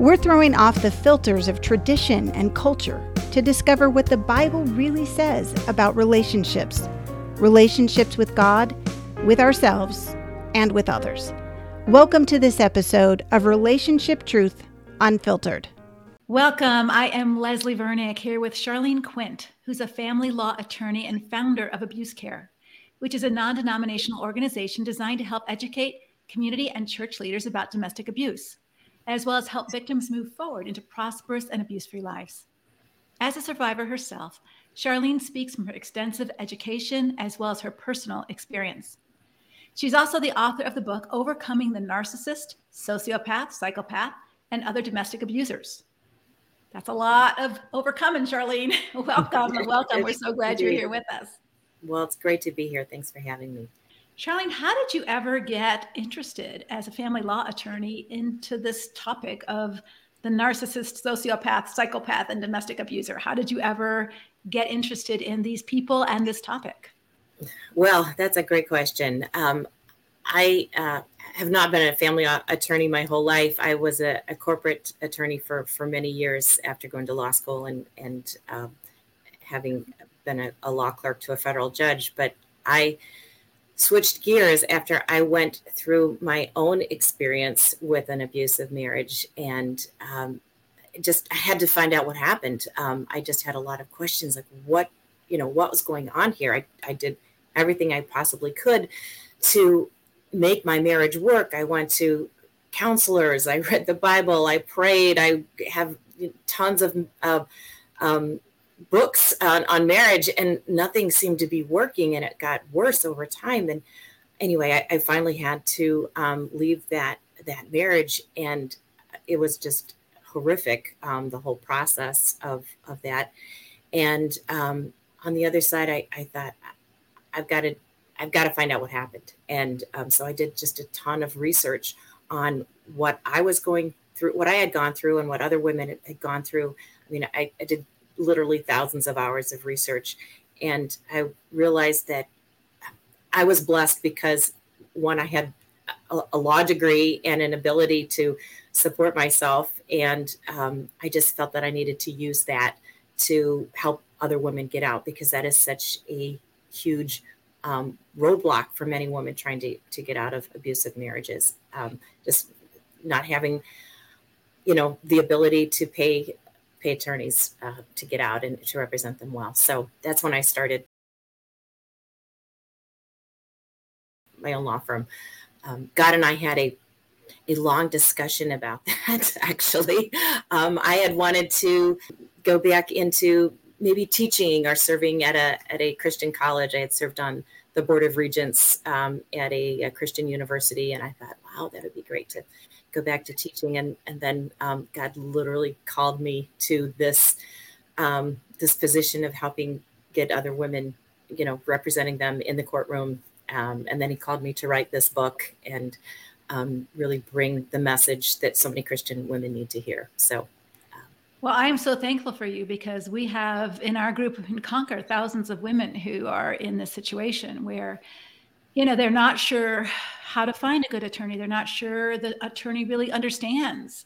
We're throwing off the filters of tradition and culture to discover what the Bible really says about relationships relationships with God, with ourselves, and with others. Welcome to this episode of Relationship Truth Unfiltered. Welcome. I am Leslie Vernick here with Charlene Quint, who's a family law attorney and founder of Abuse Care, which is a non denominational organization designed to help educate community and church leaders about domestic abuse, as well as help victims move forward into prosperous and abuse free lives. As a survivor herself, Charlene speaks from her extensive education as well as her personal experience. She's also the author of the book Overcoming the Narcissist, Sociopath, Psychopath, and Other Domestic Abusers. That's a lot of overcoming, Charlene. welcome, welcome. We're so glad you're here with us. Well, it's great to be here. Thanks for having me. Charlene, how did you ever get interested as a family law attorney into this topic of the narcissist, sociopath, psychopath, and domestic abuser? How did you ever get interested in these people and this topic? Well, that's a great question. Um, I uh, have not been a family attorney my whole life. I was a, a, corporate attorney for, for many years after going to law school and, and um, having been a, a, law clerk to a federal judge. But I switched gears after I went through my own experience with an abusive marriage and um, just I had to find out what happened. Um, I just had a lot of questions like what, you know, what was going on here. I, I did everything I possibly could to make my marriage work. I went to counselors, I read the Bible, I prayed, I have tons of uh, um, books on, on marriage, and nothing seemed to be working, and it got worse over time. And anyway, I, I finally had to um, leave that that marriage, and it was just horrific um, the whole process of of that. And um, on the other side I, I thought i've got to i've got to find out what happened. And um, so i did just a ton of research on what i was going through what i had gone through and what other women had gone through. I mean i, I did literally thousands of hours of research and i realized that i was blessed because one i had a, a law degree and an ability to support myself. And um, I just felt that I needed to use that to help other women get out because that is such a huge um, roadblock for many women trying to, to get out of abusive marriages. Um, just not having, you know, the ability to pay pay attorneys uh, to get out and to represent them well. So that's when I started my own law firm. Um, God and I had a a long discussion about that actually um, i had wanted to go back into maybe teaching or serving at a at a christian college i had served on the board of regents um, at a, a, christian university and i thought wow that would be great to go back to teaching and and then um, god literally called me to this um, this position of helping get other women you know representing them in the courtroom um, and then he called me to write this book and um, really bring the message that so many Christian women need to hear. So, um, well, I am so thankful for you because we have in our group in Conquer thousands of women who are in this situation where, you know, they're not sure how to find a good attorney. They're not sure the attorney really understands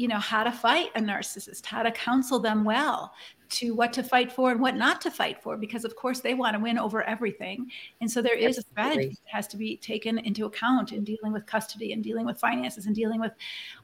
you know how to fight a narcissist how to counsel them well to what to fight for and what not to fight for because of course they want to win over everything and so there is Absolutely. a strategy that has to be taken into account in dealing with custody and dealing with finances and dealing with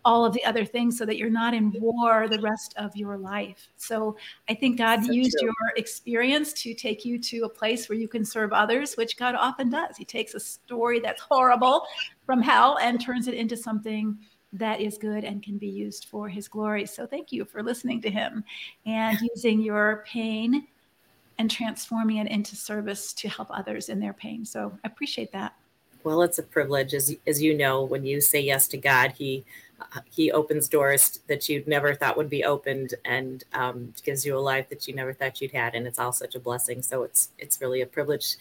all of the other things so that you're not in war the rest of your life so i think god so used true. your experience to take you to a place where you can serve others which god often does he takes a story that's horrible from hell and turns it into something that is good and can be used for his glory. So thank you for listening to him and using your pain and transforming it into service to help others in their pain. So I appreciate that. Well, it's a privilege, as as you know, when you say yes to God, He uh, He opens doors that you'd never thought would be opened, and um, gives you a life that you never thought you'd had, and it's all such a blessing. So it's it's really a privilege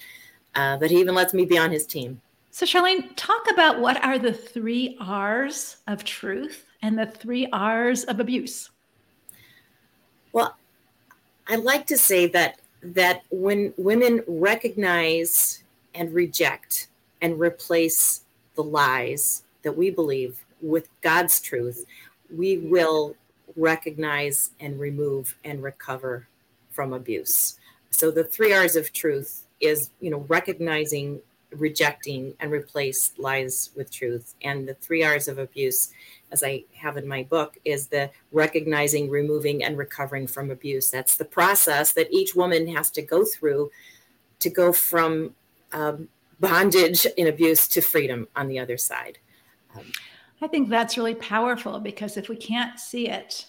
uh, that He even lets me be on His team. So, Charlene, talk about what are the three R's of truth and the three R's of abuse. Well, I like to say that that when women recognize and reject and replace the lies that we believe with God's truth, we will recognize and remove and recover from abuse. So the three R's of truth is, you know, recognizing, rejecting, and replace lies with truth. And the three R's of abuse, as I have in my book, is the recognizing, removing, and recovering from abuse. That's the process that each woman has to go through to go from um, bondage in abuse to freedom on the other side. Um, I think that's really powerful because if we can't see it,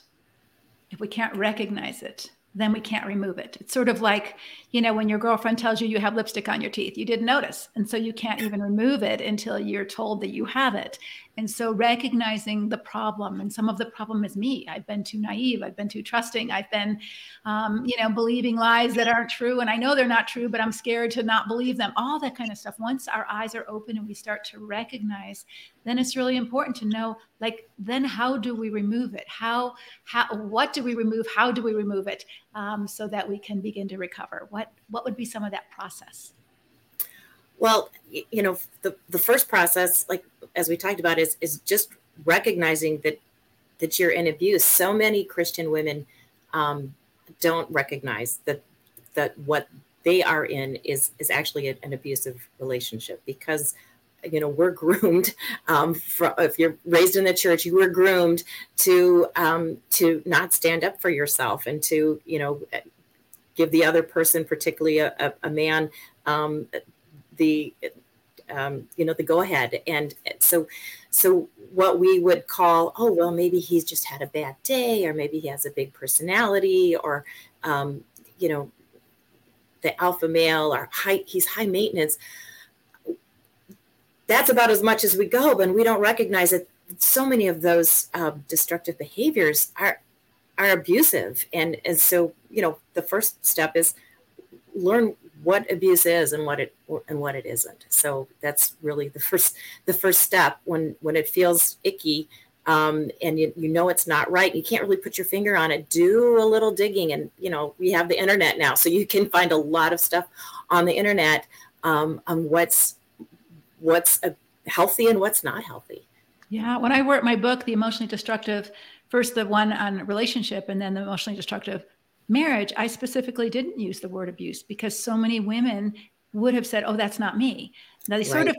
if we can't recognize it, then we can't remove it. It's sort of like, you know, when your girlfriend tells you you have lipstick on your teeth, you didn't notice. And so you can't even remove it until you're told that you have it. And so recognizing the problem, and some of the problem is me. I've been too naive. I've been too trusting. I've been, um, you know, believing lies that aren't true. And I know they're not true, but I'm scared to not believe them. All that kind of stuff. Once our eyes are open and we start to recognize, then it's really important to know, like, then how do we remove it? How, how, what do we remove? How do we remove it um, so that we can begin to recover? What, what would be some of that process? Well, you know, the, the first process, like as we talked about, is is just recognizing that that you're in abuse. So many Christian women um, don't recognize that that what they are in is is actually an abusive relationship because you know we're groomed um, for, if you're raised in the church you were groomed to um, to not stand up for yourself and to you know give the other person particularly a, a, a man um, the um, you know the go ahead. And so so what we would call oh well maybe he's just had a bad day or maybe he has a big personality or um, you know the alpha male or high he's high maintenance that's about as much as we go but we don't recognize that so many of those uh, destructive behaviors are are abusive and and so you know the first step is learn what abuse is and what it and what it isn't. So that's really the first the first step when when it feels icky um, and you, you know it's not right. You can't really put your finger on it. Do a little digging, and you know we have the internet now, so you can find a lot of stuff on the internet um, on what's what's a, healthy and what's not healthy. Yeah, when I wrote my book, The Emotionally Destructive, first the one on relationship, and then the emotionally destructive marriage, I specifically didn't use the word abuse because so many women would have said, "Oh, that's not me." Now they sort of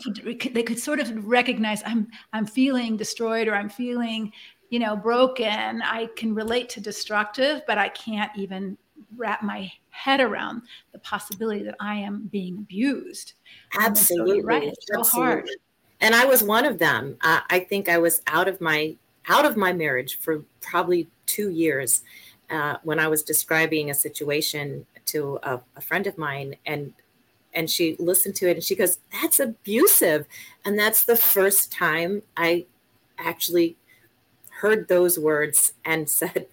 they could sort of recognize I'm I'm feeling destroyed or I'm feeling, you know, broken. I can relate to destructive, but I can't even wrap my head around the possibility that I am being abused. Absolutely, so right. It's so Absolutely. hard. And I was one of them. Uh, I think I was out of my out of my marriage for probably two years uh, when I was describing a situation to a, a friend of mine, and and she listened to it and she goes, "That's abusive," and that's the first time I actually heard those words and said,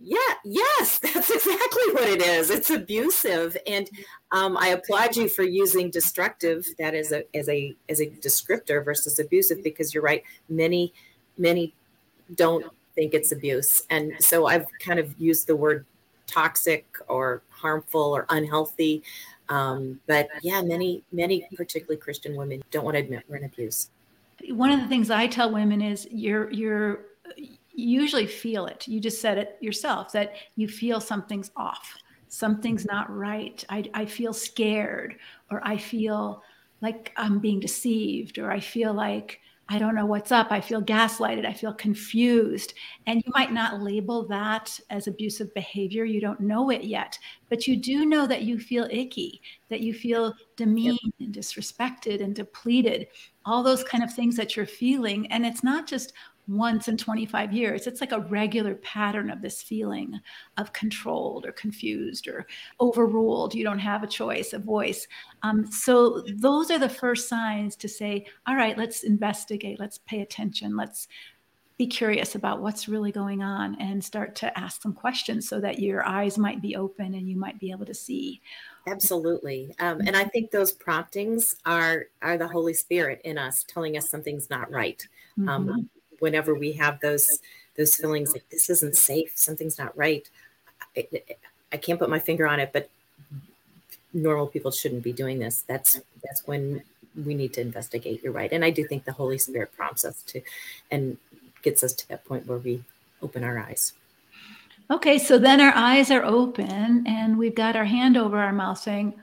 "Yeah, yes, that's exactly what it is. It's abusive." And um, I applaud you for using destructive that as a as a as a descriptor versus abusive because you're right. Many many don't think it's abuse. And so I've kind of used the word toxic or harmful or unhealthy. Um, but yeah, many, many, particularly Christian women, don't want to admit we're in abuse. One of the things I tell women is you're, you're, you usually feel it. You just said it yourself that you feel something's off, something's mm-hmm. not right. I, I feel scared, or I feel like I'm being deceived, or I feel like I don't know what's up. I feel gaslighted. I feel confused. And you might not label that as abusive behavior. You don't know it yet, but you do know that you feel icky, that you feel demeaned yep. and disrespected and depleted, all those kind of things that you're feeling. And it's not just once in 25 years. It's like a regular pattern of this feeling of controlled or confused or overruled. You don't have a choice, a voice. Um, so, those are the first signs to say, all right, let's investigate, let's pay attention, let's be curious about what's really going on and start to ask some questions so that your eyes might be open and you might be able to see. Absolutely. Um, and i think those promptings are are the holy spirit in us telling us something's not right. Um, mm-hmm whenever we have those those feelings like this isn't safe, something's not right. I, I can't put my finger on it, but normal people shouldn't be doing this. That's that's when we need to investigate. You're right, and I do think the Holy Spirit prompts us to, and gets us to that point where we open our eyes. Okay, so then our eyes are open and we've got our hand over our mouth saying,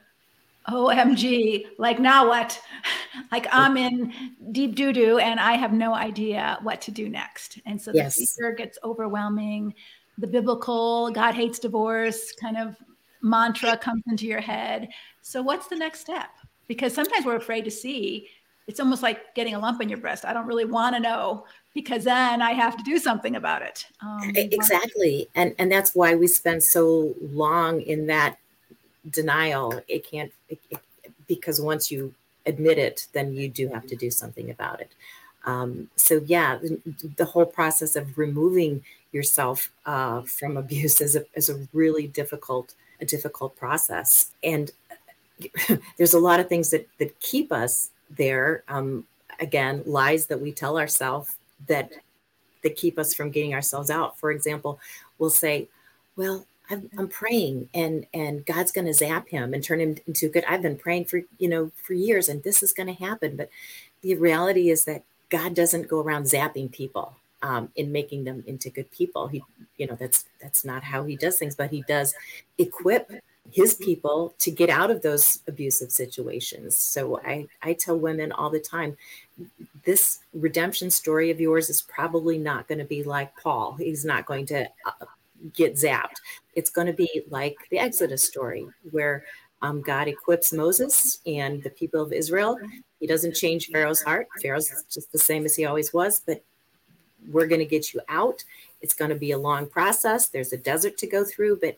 OMG, like now what? like I'm in deep doo doo and I have no idea what to do next. And so yes. the fear gets overwhelming. The biblical God hates divorce kind of mantra comes into your head. So what's the next step? Because sometimes we're afraid to see. It's almost like getting a lump in your breast. I don't really want to know because then I have to do something about it. Um, exactly, and and that's why we spend so long in that denial. It can't it, it, because once you admit it, then you do have to do something about it. Um, so yeah, the, the, whole process of removing yourself uh, from abuse is a, is a really difficult a difficult process, and there's a lot of things that that keep us there. Um, again, lies that we tell ourselves that that keep us from getting ourselves out. For example, we'll say, "Well, I'm, I'm praying, and and God's going to zap him and turn him into good." I've been praying for you know for years, and this is going to happen. But the reality is that God doesn't go around zapping people um, in making them into good people. He, you know, that's that's not how He does things. But He does equip his people to get out of those abusive situations. So I, I tell women all the time, this redemption story of yours is probably not going to be like Paul. He's not going to uh, get zapped. It's going to be like the Exodus story, where um, God equips Moses and the people of Israel. He doesn't change Pharaoh's heart. Pharaoh's just the same as he always was, but we're going to get you out. It's going to be a long process. There's a desert to go through, but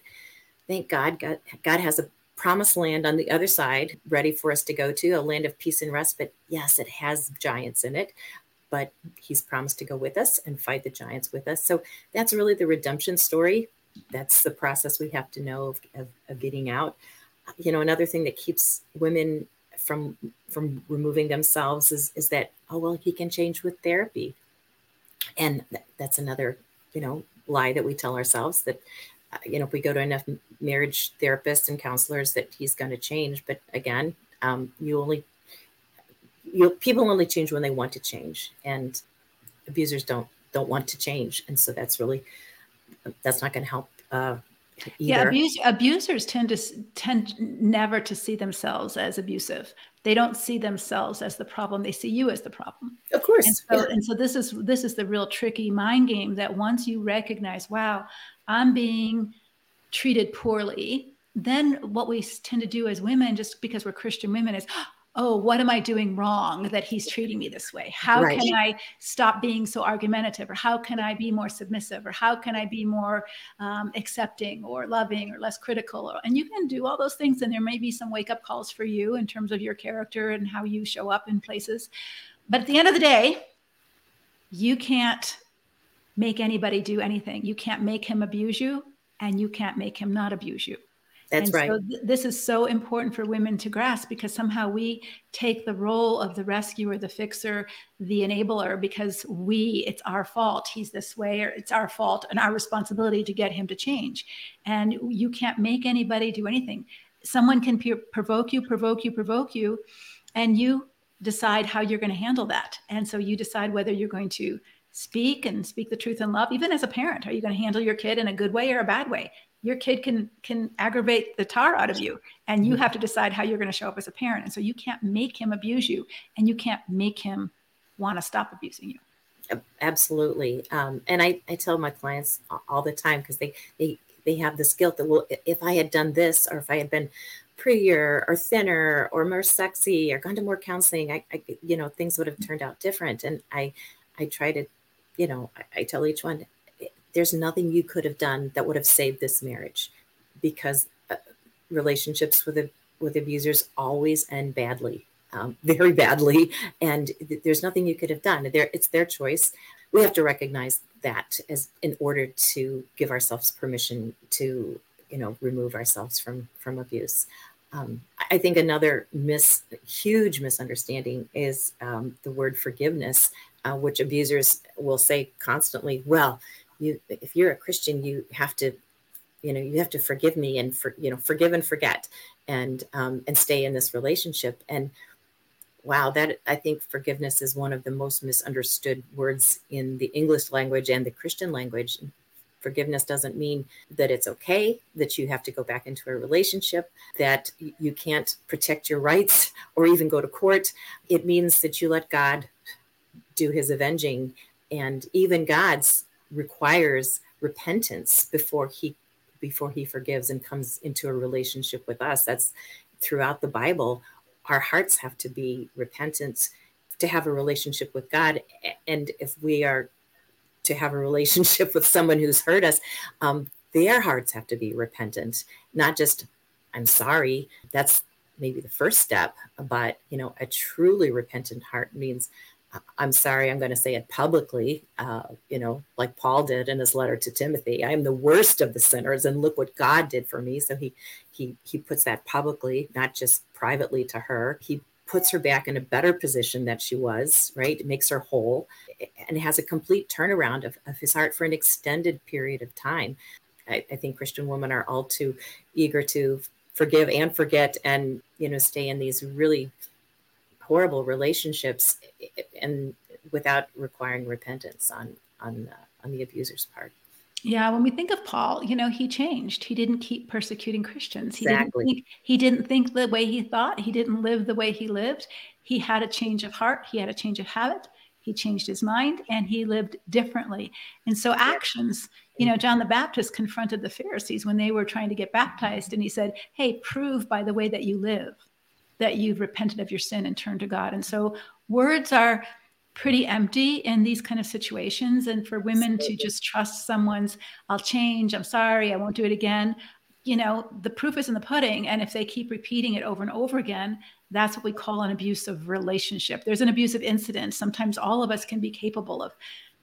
thank God, God, God has a promised land on the other side ready for us to go to, a land of peace and rest. But yes, it has giants in it, but He's promised to go with us and fight the giants with us. So that's really the redemption story. That's the process we have to know of, of, of getting out. You know, another thing that keeps women from from removing themselves is is that oh well he can change with therapy and that's another you know lie that we tell ourselves that uh, you know, if we go to enough marriage therapists and counselors that he's going to change. But again, um, you only, you people only change when they want to change, and abusers don't don't want to change, and so that's really that's not going to help. Uh, Either. Yeah, abuse, abusers tend to tend never to see themselves as abusive. They don't see themselves as the problem. They see you as the problem. Of course. And so, yeah. and so this is this is the real tricky mind game that once you recognize, wow, I'm being treated poorly, then what we tend to do as women, just because we're Christian women, is, oh, what am I doing wrong that he's treating me this way? How right. can I stop being so argumentative? Or how can I be more submissive? Or how can I be more um, accepting or loving or less critical? And you can do all those things. And there may be some wake up calls for you in terms of your character and how you show up in places. But at the end of the day, you can't make anybody do anything. You can't make him abuse you, and you can't make him not abuse you. That's and right. So th- this is so important for women to grasp because somehow we take the role of the rescuer, the fixer, the enabler because we, it's our fault. He's this way, or it's our fault and our responsibility to get him to change. And you can't make anybody do anything. Someone can p- provoke you, provoke you, provoke you, and you decide how you're going to handle that. And so you decide whether you're going to speak and speak the truth in love even as a parent are you going to handle your kid in a good way or a bad way your kid can can aggravate the tar out of you and you mm-hmm. have to decide how you're going to show up as a parent. And so you can't make him abuse you and you can't make him want to stop abusing you. Absolutely. Um, and I, I tell my clients all the time because they they they have this guilt that well if i had done this or if i had been prettier or thinner or more sexy or gone to more counseling I, I you know things would have turned out different. And i i try to you know, I, I tell each one, there's nothing you could have done that would have saved this marriage because uh, relationships with with abusers always end badly, um, very badly, and th- there's nothing you could have done. It's their choice. We have to recognize that as in order to give ourselves permission to, you know, remove ourselves from from abuse. Um, I think another huge misunderstanding is um, the word forgiveness uh, which abusers will say constantly, well, you if you're a Christian, you have to, you know, you have to forgive me and for you know, forgive and forget and um, and stay in this relationship. And wow, that I think forgiveness is one of the most misunderstood words in the English language and the Christian language. Forgiveness doesn't mean that it's okay, that you have to go back into a relationship, that you can't protect your rights or even go to court. It means that you let God do his avenging. And even God's requires repentance before he before he forgives and comes into a relationship with us. That's throughout the Bible our hearts have to be repentant to have a relationship with God. And if we are to have a relationship with someone who's hurt us, um, their hearts have to be repentant, not just, I'm sorry. That's maybe the first step. But, you know, a truly repentant heart means, I'm sorry, I'm going to say it publicly, uh, you know, like Paul did in his letter to Timothy. I am the worst of the sinners, and look what God did for me. So he he he puts that publicly, not just privately to her. He puts her back in a better position that she was, right? Makes her whole and has a complete turnaround of, of his heart for an extended period of time. I, I think Christian women are all too eager to forgive and forget and, you know, stay in these really horrible relationships and without requiring repentance on on uh, on the abuser's part. Yeah, when we think of Paul, you know, he changed. He didn't keep persecuting Christians. He exactly. didn't think he didn't think the way he thought. He didn't live the way he lived. He had a change of heart. He had a change of habit. He changed his mind and he lived differently. And so actions, you know, John the Baptist confronted the Pharisees when they were trying to get baptized and he said, "Hey, prove by the way that you live." That you've repented of your sin and turned to God. And so words are pretty empty in these kind of situations. And for women to just trust someone's, I'll change, I'm sorry, I won't do it again. You know, the proof is in the pudding. And if they keep repeating it over and over again, that's what we call an abusive relationship. There's an abusive incident. Sometimes all of us can be capable of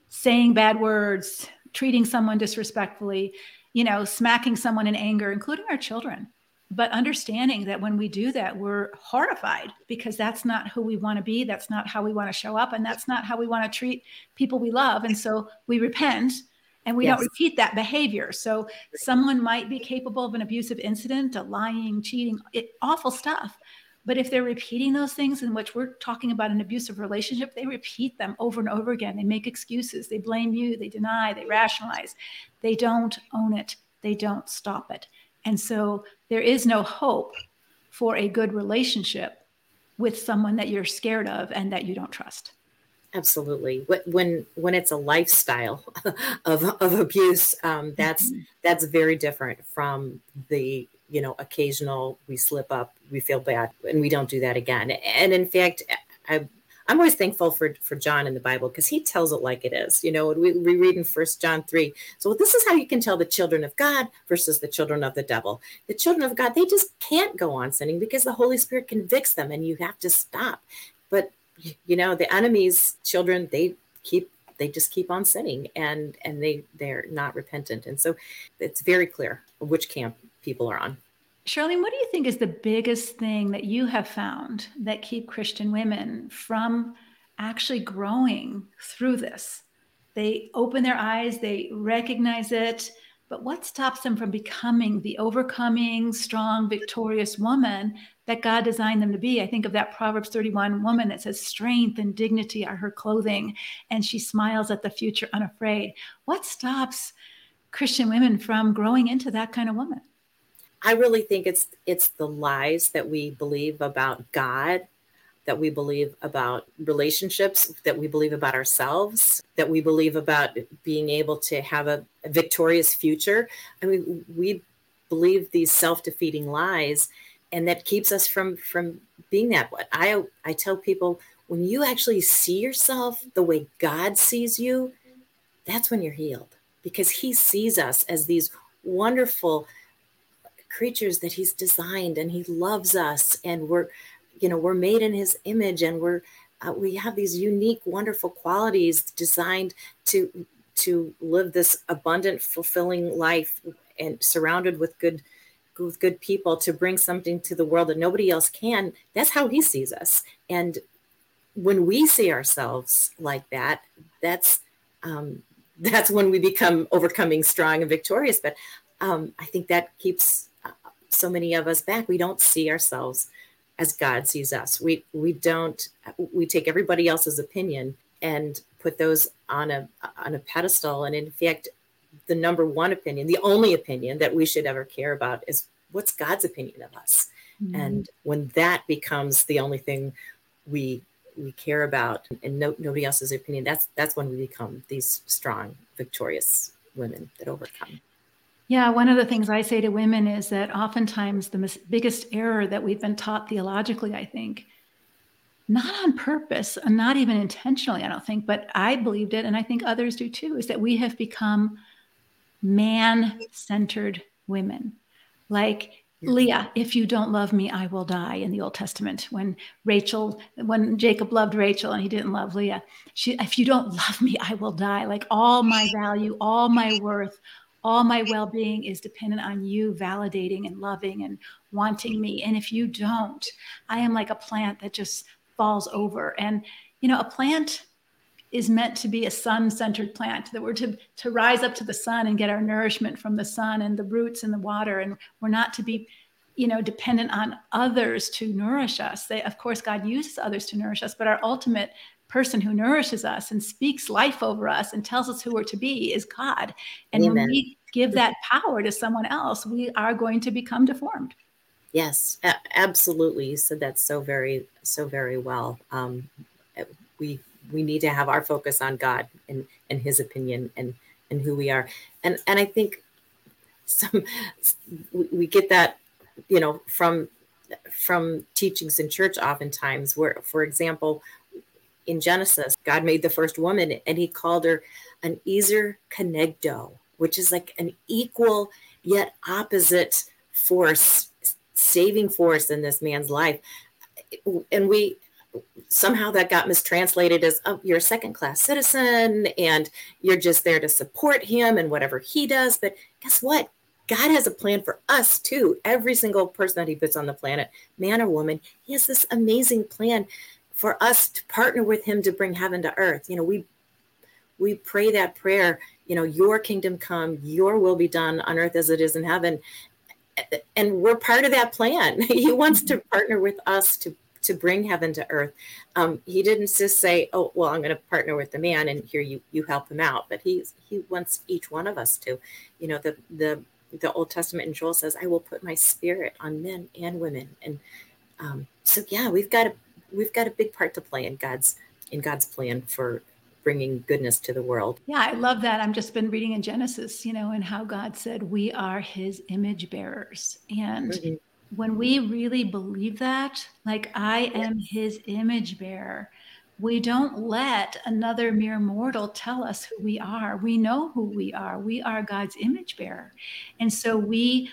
saying bad words, treating someone disrespectfully, you know, smacking someone in anger, including our children but understanding that when we do that we're horrified because that's not who we want to be that's not how we want to show up and that's not how we want to treat people we love and so we repent and we yes. don't repeat that behavior. So someone might be capable of an abusive incident a lying cheating it, awful stuff but if they're repeating those things in which we're talking about an abusive relationship they repeat them over and over again. They make excuses they blame you they deny they rationalize. They don't own it they don't stop it and so there is no hope for a good relationship with someone that you're scared of and that you don't trust. Absolutely. When when it's a lifestyle of, of abuse, um, that's mm-hmm. that's very different from the you know occasional we slip up, we feel bad, and we don't do that again. And in fact, I I'm always thankful for for John in the Bible because he tells it like it is. You know, we, we read in First John three. So this is how you can tell the children of God versus the children of the devil. The children of God they just can't go on sinning because the Holy Spirit convicts them, and you have to stop. But you know, the enemy's children they keep they just keep on sinning and and they they're not repentant and so it's very clear which camp people are on Charlene, what do you think is the biggest thing that you have found that keep Christian women from actually growing through this? They open their eyes, they recognize it, but what stops them from becoming the overcoming, strong, victorious woman that God designed them to be? I think of that Proverbs 31 woman that says, Strength and dignity are her clothing, and she smiles at the future unafraid. What stops Christian women from growing into that kind of woman? I really think it's it's the lies that we believe about God, that we believe about relationships, that we believe about ourselves, that we believe about being able to have a, a victorious future. I mean, we believe these self-defeating lies and that keeps us from from being that what I I tell people when you actually see yourself the way God sees you, that's when you're healed because he sees us as these wonderful creatures that he's designed and he loves us and we're you know we're made in his image and we're uh, we have these unique wonderful qualities designed to to live this abundant fulfilling life and surrounded with good with good people to bring something to the world that nobody else can. That's how he sees us. And when we see ourselves like that that's um, that's when we become overcoming strong and victorious. But um, i think that keeps so many of us back. We don't see ourselves as God sees us. We we don't we take everybody else's opinion and put those on a on a pedestal. And in fact, the number one opinion, the only opinion that we should ever care about is what's God's opinion of us. Mm-hmm. And when that becomes the only thing we we care about and no, nobody else's opinion, that's that's when we become these strong, victorious women that overcome. Yeah, one of the things I say to women is that oftentimes the mis- biggest error that we've been taught theologically, I think, not on purpose and not even intentionally, I don't think, but I believed it, and I think others do too, is that we have become man centered women. Like, Leah, if you don't love me, I will die in the Old Testament. When Rachel, when Jacob loved Rachel and he didn't love Leah, she, if you don't love me, I will die. Like all my value, all my worth, all my well being is dependent on you validating and loving and wanting me. And if you don't, I am like a plant that just falls over. And, you know, a plant is meant to be a sun centered plant, that we're to, to rise up to the sun and get our nourishment from the sun and the roots and the water. And we're not to be, you know, dependent on others to nourish us. They, of course, God uses others to nourish us, but our ultimate person who nourishes us and speaks life over us and tells us who we're to be is God. And Amen. when we give that power to someone else, we are going to become deformed. Yes, absolutely. You said that so very, so very well. Um, we we need to have our focus on God and and His opinion and and who we are. And and I think some we get that you know from from teachings in church oftentimes where for example in Genesis God made the first woman and he called her an Ezer Kenegdo which is like an equal yet opposite force saving force in this man's life and we somehow that got mistranslated as oh, you're a second class citizen and you're just there to support him and whatever he does. But guess what? God has a plan for us too. Every single person that he puts on the planet, man or woman, he has this amazing plan for us to partner with him to bring heaven to earth. You know, we we pray that prayer, you know, your kingdom come, your will be done on earth as it is in heaven. And we're part of that plan. He wants to partner with us to to bring heaven to earth. Um, he didn't just say, "Oh, well, I'm going to partner with the man, and here you you help him out." But he's he wants each one of us to, you know, the the the Old Testament in Joel says, "I will put my spirit on men and women," and um, so yeah, we've got a we've got a big part to play in God's in God's plan for bringing goodness to the world. Yeah, I love that. I've just been reading in Genesis, you know, and how God said we are His image bearers, and mm-hmm when we really believe that, like I am his image bearer, we don't let another mere mortal tell us who we are. We know who we are. We are God's image bearer. And so we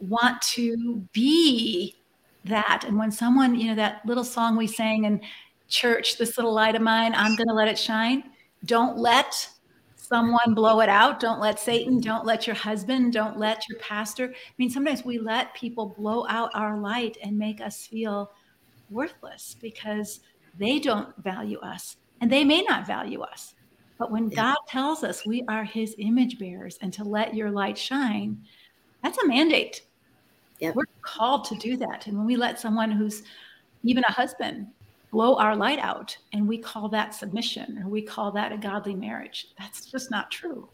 want to be that. And when someone, you know, that little song we sang in church, this little light of mine, I'm going to let it shine. Don't let someone blow it out. Don't let Satan, don't let your husband, don't let your pastor. I mean, sometimes we let people blow out our light and make us feel worthless because they don't value us and they may not value us. But when God tells us we are his image bearers and to let your light shine, that's a mandate. Yep. We're called to do that. And when we let someone who's even a husband blow our light out and we call that submission or we call that a godly marriage that's just not true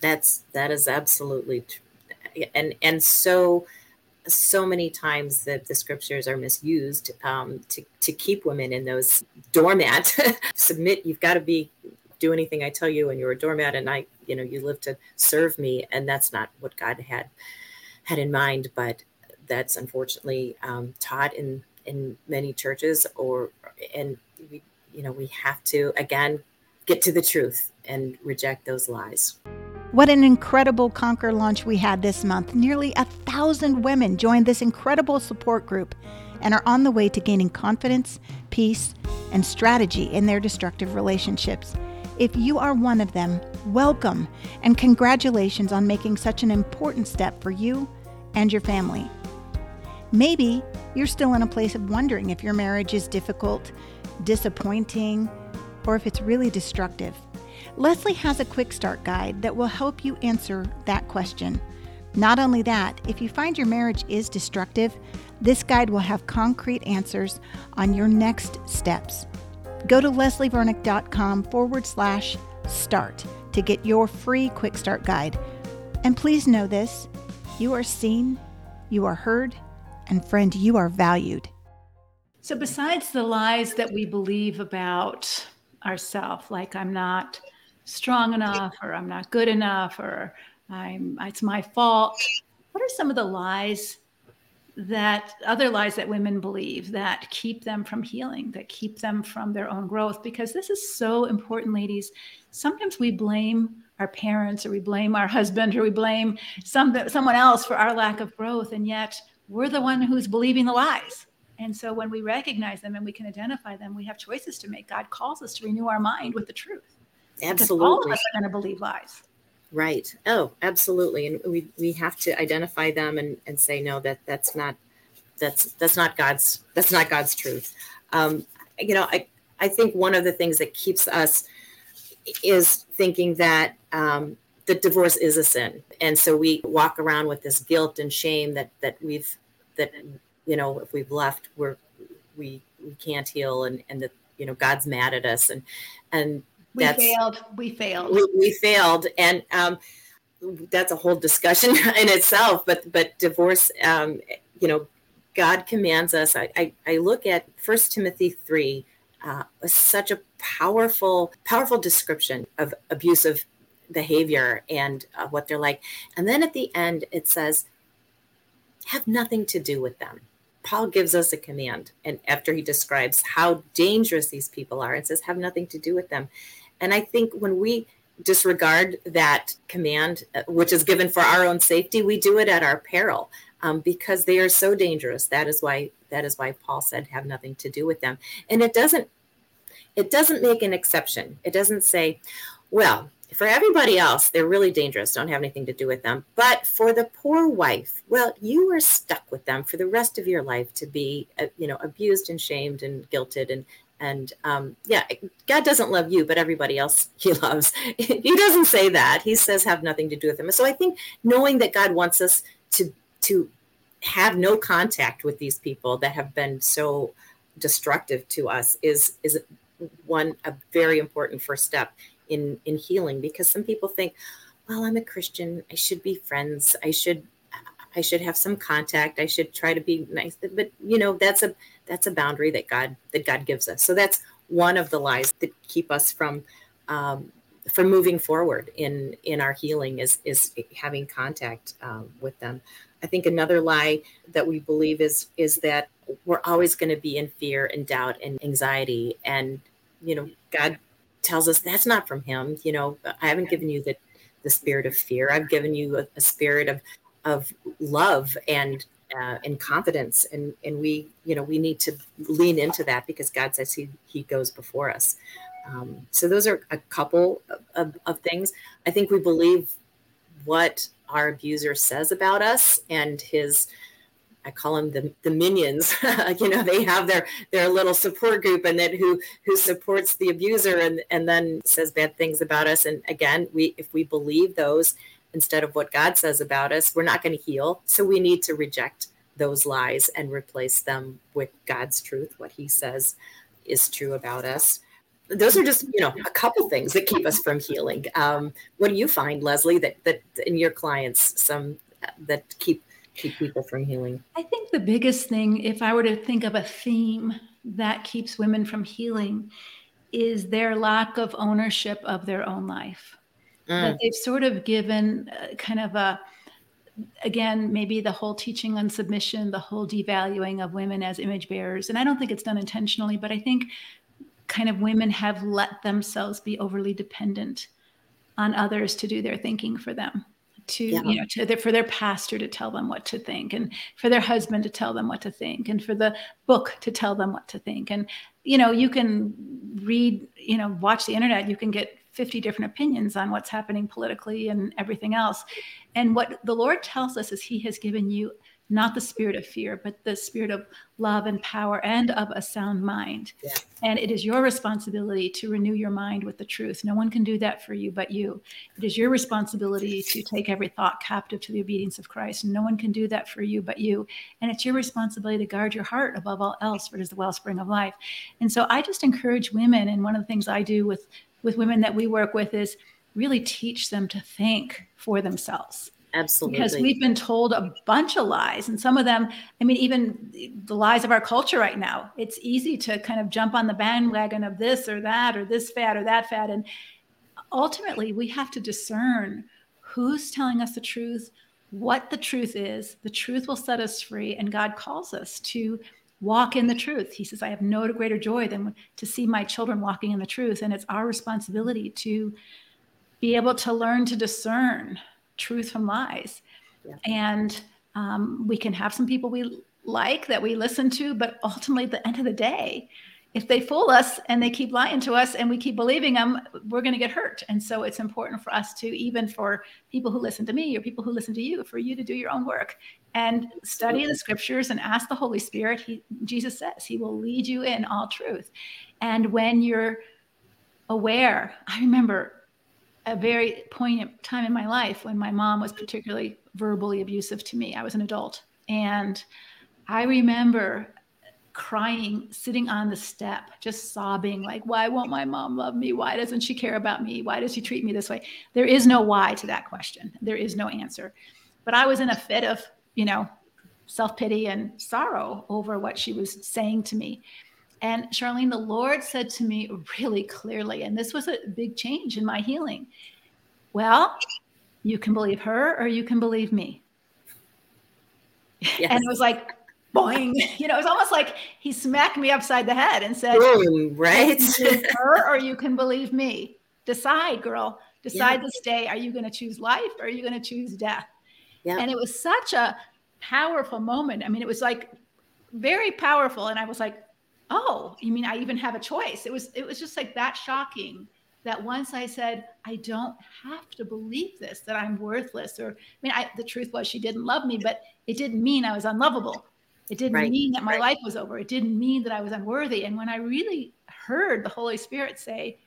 that's that is absolutely true and and so so many times that the scriptures are misused um, to, to keep women in those doormat submit you've got to be do anything i tell you and you're a doormat and i you know you live to serve me and that's not what god had had in mind but that's unfortunately um, taught in in many churches or and we you know we have to again get to the truth and reject those lies what an incredible Conquer launch we had this month. Nearly a thousand women joined this incredible support group and are on the way to gaining confidence, peace, and strategy in their destructive relationships. If you are one of them, welcome and congratulations on making such an important step for you and your family. Maybe you're still in a place of wondering if your marriage is difficult, disappointing, or if it's really destructive. Leslie has a quick start guide that will help you answer that question. Not only that, if you find your marriage is destructive, This guide will have concrete answers on your next steps. Go to leslievernick.com forward slash start to get your free quick start guide. And please know this you are seen, you are heard, and friend, you are valued. So, besides the lies that we believe about ourselves, like I'm not strong enough, or I'm not good enough, or I'm it's my fault, what are some of the lies that other lies that women believe that keep them from healing, that keep them from their own growth? Because this is so important, ladies. Sometimes we blame our parents, or we blame our husband, or we blame some someone else for our lack of growth, and yet we're the one who's believing the lies. And so when we recognize them and we can identify them, we have choices to make. God calls us to renew our mind with the truth. Absolutely. all of us are going to believe lies. Right. Oh, absolutely. And we, we have to identify them and, and say, no, that that's not, that's, that's not God's, that's not God's truth. Um, you know, I, I think one of the things that keeps us is thinking that, um, that divorce is a sin. And so we walk around with this guilt and shame that, that we've, that, you know, if we've left, we're, we, we can't heal and, and that, you know, God's mad at us. And, and we failed. We failed. We, we failed, and um, that's a whole discussion in itself. But but divorce, um, you know, God commands us. I, I, I look at First Timothy three, uh, such a powerful powerful description of abusive behavior and uh, what they're like. And then at the end, it says, have nothing to do with them. Paul gives us a command, and after he describes how dangerous these people are, and says, have nothing to do with them. And I think when we disregard that command, uh, which is given for our own safety, we do it at our peril um, because they are so dangerous. That is why that is why Paul said have nothing to do with them. And it doesn't it doesn't make an exception. It doesn't say, well, for everybody else, they're really dangerous. Don't have anything to do with them. But for the poor wife, well, you are stuck with them for the rest of your life to be, uh, you know, abused and shamed and guilted and and um, yeah, God doesn't love you, but everybody else he loves. he doesn't say that. He says have nothing to do with him. So I think knowing that God wants us to to have no contact with these people that have been so destructive to us is is one a very important first step in in healing because some people think well i'm a christian. I should be friends. I should i should have some contact. I should try to be nice. But you know that's a that's a boundary that God that God gives us. So that's one of the lies that keep us from um, from moving forward in in our healing is is having contact um, with them. I think another lie that we believe is is that we're always going to be in fear and doubt and anxiety, and you know God tells us that's not from Him. You know, I haven't given you the the spirit of fear. I've given you a, a spirit of of love and uh, and confidence and and we you know we need to lean into that because god says he he goes before us um, so those are a couple of, of, things i think we believe what our abuser says about us and his I call them the, the minions. you know, they have their their little support group, and then who who supports the abuser, and and then says bad things about us. And again, we if we believe those, instead of what God says about us, we're not going to heal. So we need to reject those lies and replace them with God's truth, what He says is true about us. Those are just, you know, a couple things that keep us from healing. Um, what do you find, Leslie, that that in your clients, some that keep keep people from healing? I think the biggest thing, if I were to think of a theme that keeps women from healing, is their lack of ownership of their own life mm. that they've sort of given uh, kind of a again maybe the whole teaching on submission the whole devaluing of women as image bearers and i don't think it's done intentionally but i think kind of women have let themselves be overly dependent on others to do their thinking for them to yeah. you know to for their pastor to tell them what to think and for their husband to tell them what to think and for the book to tell them what to think and you know you can read you know watch the internet you can get 50 different opinions on what's happening politically and everything else. And what the Lord tells us is He has given you not the spirit of fear, but the spirit of love and power and of a sound mind. Yeah. And it is your responsibility to renew your mind with the truth. No one can do that for you but you. It is your responsibility to take every thought captive to the obedience of Christ. No one can do that for you but you. And it's your responsibility to guard your heart above all else, for it is the wellspring of life. And so I just encourage women, and one of the things I do with with women that we work with is really teach them to think for themselves Absolutely. Because we've been told a bunch of lies. And some of them, I mean, even the lies of our culture right now, it's easy to kind of jump on the bandwagon of this or that or this fad or that fad. And ultimately, we have to discern who's telling us the truth, what the truth is. The truth will set us free. And God calls us to walk in the truth. He says, I have no greater joy than to see my children walking in the truth. And it's our responsibility to be able to learn to discern truth from lies. Yeah. And um, we can have some people we like that we listen to, but ultimately, at the end of the day, if they fool us and they keep lying to us and we keep believing them, we're going to get hurt. And so it's important for us to, even for people who listen to me or people who listen to you, for you to do your own work and study the scriptures and ask the Holy Spirit. He, Jesus says he will lead you in all truth. And when you're aware, I remember a very poignant time in my life when my mom was particularly verbally abusive to me. I was an adult. And I remember crying, sitting on the step, just sobbing, like, why won't my mom love me? Why doesn't she care about me? Why does she treat me this way? There is no why to that question. There is no answer. But I was in a fit of, you know, self pity and sorrow over what she was saying to me. And Charlene, the Lord said to me really clearly, and this was a big change in my healing. Well, you can believe her or you can believe me. Yes. And it was like, boing. You know, it was almost like he smacked me upside the head and said, Boom, right? her or you can believe me. Decide, girl. Decide yeah. this day. Are you going to choose life or are you going to choose death? Yeah. And it was such a powerful moment. I mean, it was like very powerful. And I was like, oh, you mean I even have a choice? It was it was just like that shocking that once I said, I don't have to believe this, that I'm worthless. Or I mean, I, the truth was she didn't love me, but it didn't mean I was unlovable. It didn't right. mean that my right. life was over. It didn't mean that I was unworthy. And when I really heard the Holy Spirit say,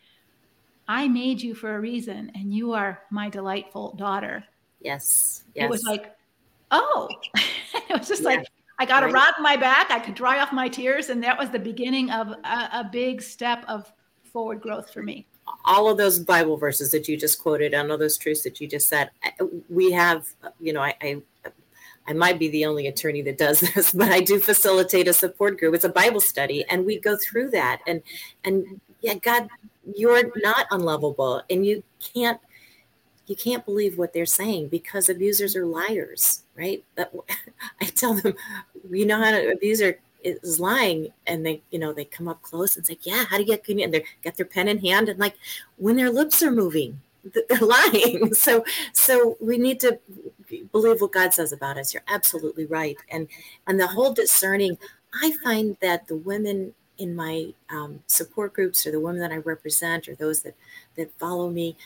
I made you for a reason and you are my delightful daughter. Yes. yes. It was like, oh, it was just like, I got right. a rod in my back. I could dry off my tears. And that was the beginning of a, a, big step of forward growth for me. All of those Bible verses that you just quoted, and all those truths that you just said, we have, you know, I, I, I might be the only attorney that does this, but I do facilitate a support group. It's a Bible study, and we go through that. And, and yeah, God, you're not unlovable, and you can't you can't believe what they're saying because abusers are liars, right? I tell them, you know how an abuser is lying, and they, you know, they come up close and say, "Yeah, how do you get?" And they get their pen in hand, and like when their lips are moving, they're lying. So, so we need to believe what God says about us. You're absolutely right, and and the whole discerning. I find that the women in my um, support groups, or the women that I represent, or those that that follow me,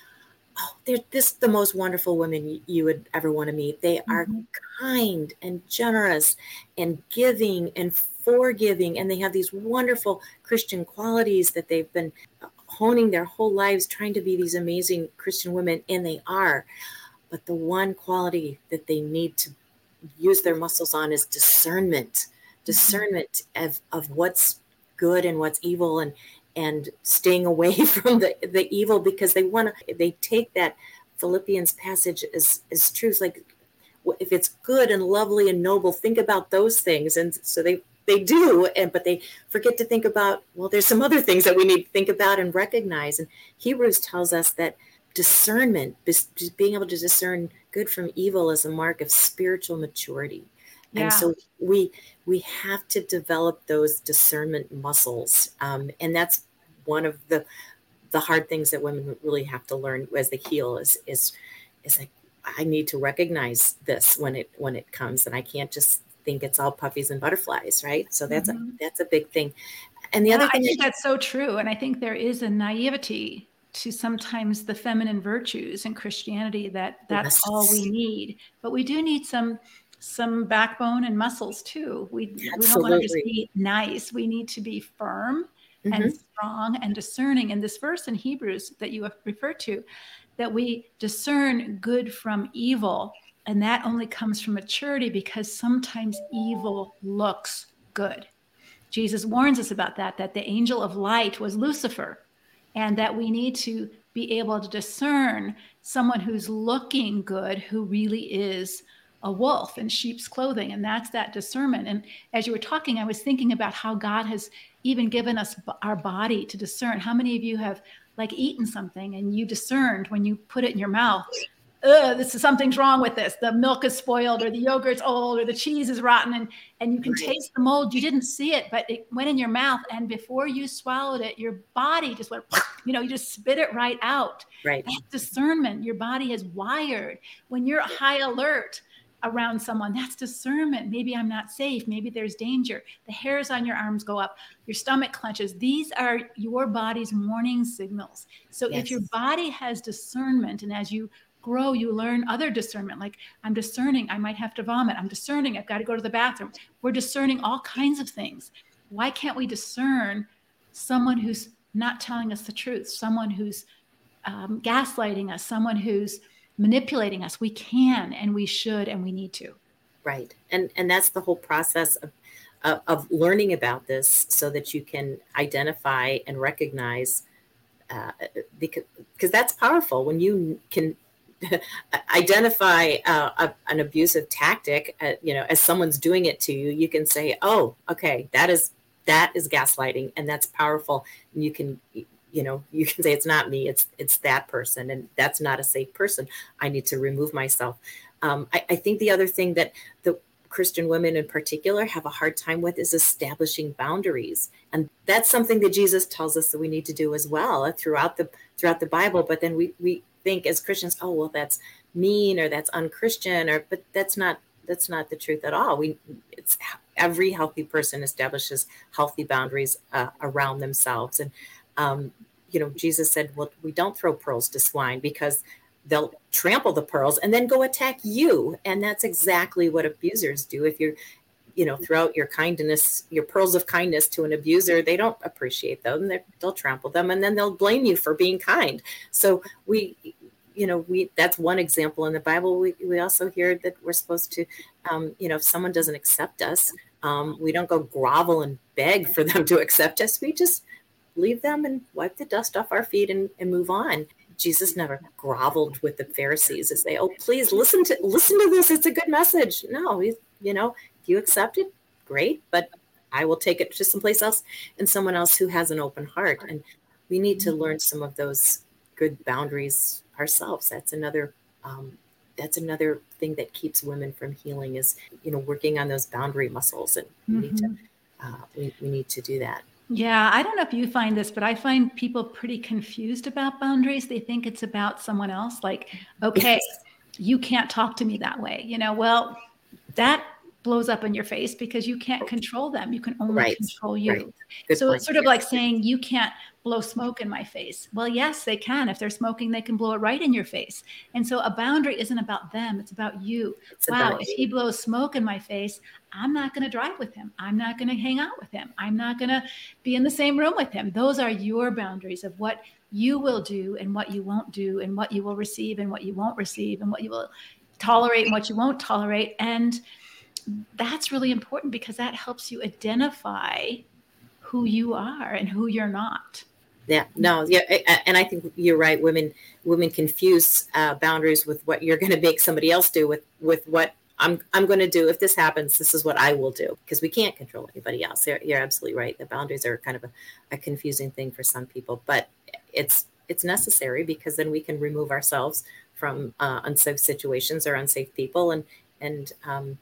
oh, they're just the most wonderful women you would ever want to meet. They are mm-hmm. kind and generous and giving and forgiving, and they have these wonderful Christian qualities that they've been honing their whole lives trying to be these amazing Christian women, and they are. But the one quality that they need to use their muscles on is discernment, mm-hmm. discernment of, of what's good and what's evil and and staying away from the, the evil because they want to they take that philippians passage as as truth like if it's good and lovely and noble think about those things. And so they they do and but they forget to think about well there's some other things that we need to think about and recognize. And hebrews tells us that discernment being able to discern good from evil is a mark of spiritual maturity yeah. and so we we have to develop those discernment muscles um, and that's one of the the hard things that women really have to learn as they heal is is is like I need to recognize this when it when it comes, and I can't just think it's all puppies and butterflies, right? So that's mm-hmm. a that's a big thing. And the other thing I think that's so true, and I think there is a naivety to sometimes the feminine virtues in Christianity that that's yes. all we need, but we do need some some backbone and muscles too. We, we don't want to just be nice. We need to be firm mm-hmm. and strong and discerning. In this verse in Hebrews that you have referred to, that we discern good from evil. And that only comes from maturity because sometimes evil looks good. Jesus warns us about that, that the angel of light was Lucifer, and that we need to be able to discern someone who's looking good who really is a wolf in sheep's clothing. And that's that discernment. And as you were talking, I was thinking about how God has even given us our body to discern. How many of you have like eaten something and you discerned when you put it in your mouth Ugh, this is something's wrong with this. The milk is spoiled, or the yogurt's old, or the cheese is rotten, and and you can right. taste the mold. You didn't see it, but it went in your mouth, and before you swallowed it, your body just went. You know, you just spit it right out. Right. That's discernment. Your body is wired. When you're high alert around someone, that's discernment. Maybe I'm not safe. Maybe there's danger. The hairs on your arms go up. Your stomach clenches. These are your body's warning signals. So yes. if your body has discernment, and as you grow, you learn other discernment. Like I'm discerning, I might have to vomit. I'm discerning, I've got to go to the bathroom. We're discerning all kinds of things. Why can't we discern someone who's not telling us the truth, someone who's um, gaslighting us, someone who's manipulating us? We can and we should and we need to. Right. And and that's the whole process of of, of learning about this so that you can identify and recognize uh, because because that's powerful when you can identify uh, a, an abusive tactic, uh, you know, as someone's doing it to you, you can say, "Oh, okay, that is that is gaslighting, and that's powerful." And you can, you know, you can say, "It's not me; it's it's that person, and that's not a safe person. I need to remove myself." Um, I, I think the other thing that the Christian women in particular have a hard time with is establishing boundaries. And that's something that Jesus tells us that we need to do as well throughout the throughout the Bible. But then we we think as Christians, oh well, that's mean or that's unchristian, or but that's not that's not the truth at all. We it's every healthy person establishes healthy boundaries uh, around themselves, and um, you know Jesus said, well, we don't throw pearls to swine because they'll trample the pearls and then go attack you, and that's exactly what abusers do. If you're you know throughout your kindness your pearls of kindness to an abuser they don't appreciate them. They'll trample them and then they'll blame you for being kind. So we you know we that's one example in the bible. We, we also hear that we're supposed to um, you know if someone doesn't accept us um, we don't go grovel and beg for them to accept us. We just leave them and wipe the dust off our feet and, and move on jesus never groveled with the pharisees and say oh please listen to listen to this it's a good message no he's you know you accept it, great, but I will take it to someplace else and someone else who has an open heart. And we need to learn some of those good boundaries ourselves. That's another um, that's another thing that keeps women from healing is you know working on those boundary muscles and we mm-hmm. need to mm-hmm. uh, we, we need to do that yeah i don't know if you find this but i find people pretty confused about boundaries they think it's about someone else like okay yes. you can't talk to me that way you know well that blows up in your face because you can't oh. control them. You can only right. control you. Right. So point. it's sort of like saying you can't blow smoke in my face. Well, yes, they can. If they're smoking, they can blow it right in your face. And so a boundary isn't about them, it's about you. It's wow, about if you. he blows smoke in my face, I'm not going to drive with him. I'm not going to hang out with him. I'm not going to be in the same room with him. Those are your boundaries of what you will do and what you won't do and what you will receive and what you won't receive and what you will tolerate and what you won't tolerate. And that's really important because that helps you identify who you are and who you're not. Yeah no yeah and i think you're right. Women women confuse uh, boundaries with what you're going to make somebody else do with with what i'm i'm going to do. If this happens this is what i will do because we can't control anybody else. You're, you're absolutely right. The boundaries are kind of a, a confusing thing for some people but it's it's necessary because then we can remove ourselves from uh, unsafe situations or unsafe people and and um,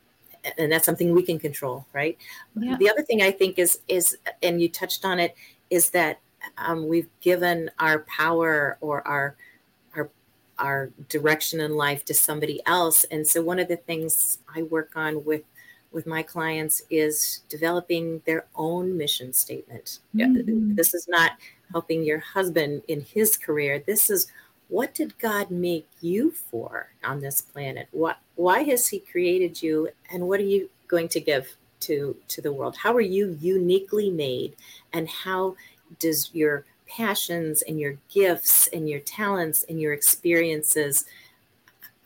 and that's something we can control right yeah. the other thing i think is is and you touched on it is that um, we've given our power or our our our direction in life to somebody else and so one of the things i work on with with my clients is developing their own mission statement mm-hmm. this is not helping your husband in his career this is what did God make you for on this planet? What, why has He created you, and what are you going to give to to the world? How are you uniquely made, and how does your passions and your gifts and your talents and your experiences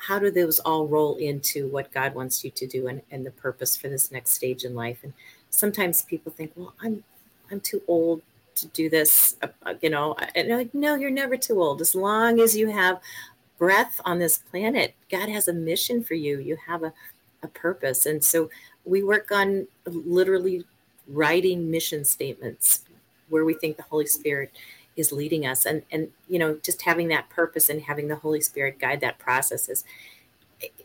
how do those all roll into what God wants you to do and, and the purpose for this next stage in life? And sometimes people think, well, I'm I'm too old to do this, uh, uh, you know. And like, no, you're never too old. As long as you have breath on this planet, God has a mission for you. You have a, a purpose. And so we work on literally writing mission statements where we think the Holy Spirit is leading us. And and you know just having that purpose and having the holy spirit guide that process is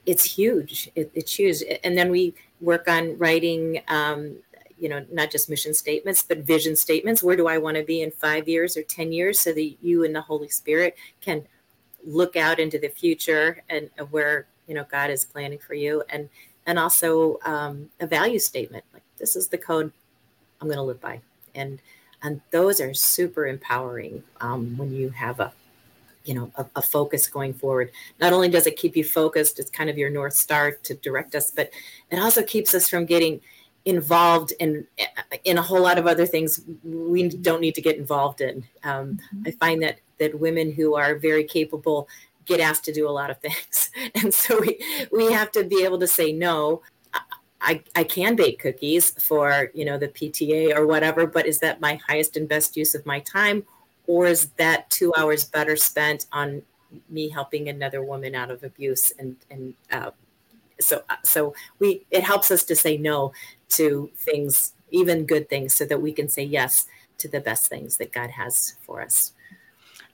it's huge. It, it's huge. And then we work on writing um, you know not just mission statements but vision statements. Where do i want to be in five years or ten years so that you and the holy spirit can look out into the future and where you know god is planning for you. And and also um, a value statement like this is the code i'm going to live by. And and those are super empowering um, when you have a you know a, a, focus going forward. Not only does it keep you focused it's kind of your north star to direct us but it also keeps us from getting involved in in a whole lot of other things we don't need to get involved in. Um, mm-hmm. i find that that women who are very capable get asked to do a lot of things. And so we we have to be able to say no I, I can bake cookies for you know the PTA or whatever, but is that my highest and best use of my time, or is that two hours better spent on me helping another woman out of abuse and and uh, so uh, so we it helps us to say no to things even good things so that we can say yes to the best things that God has for us.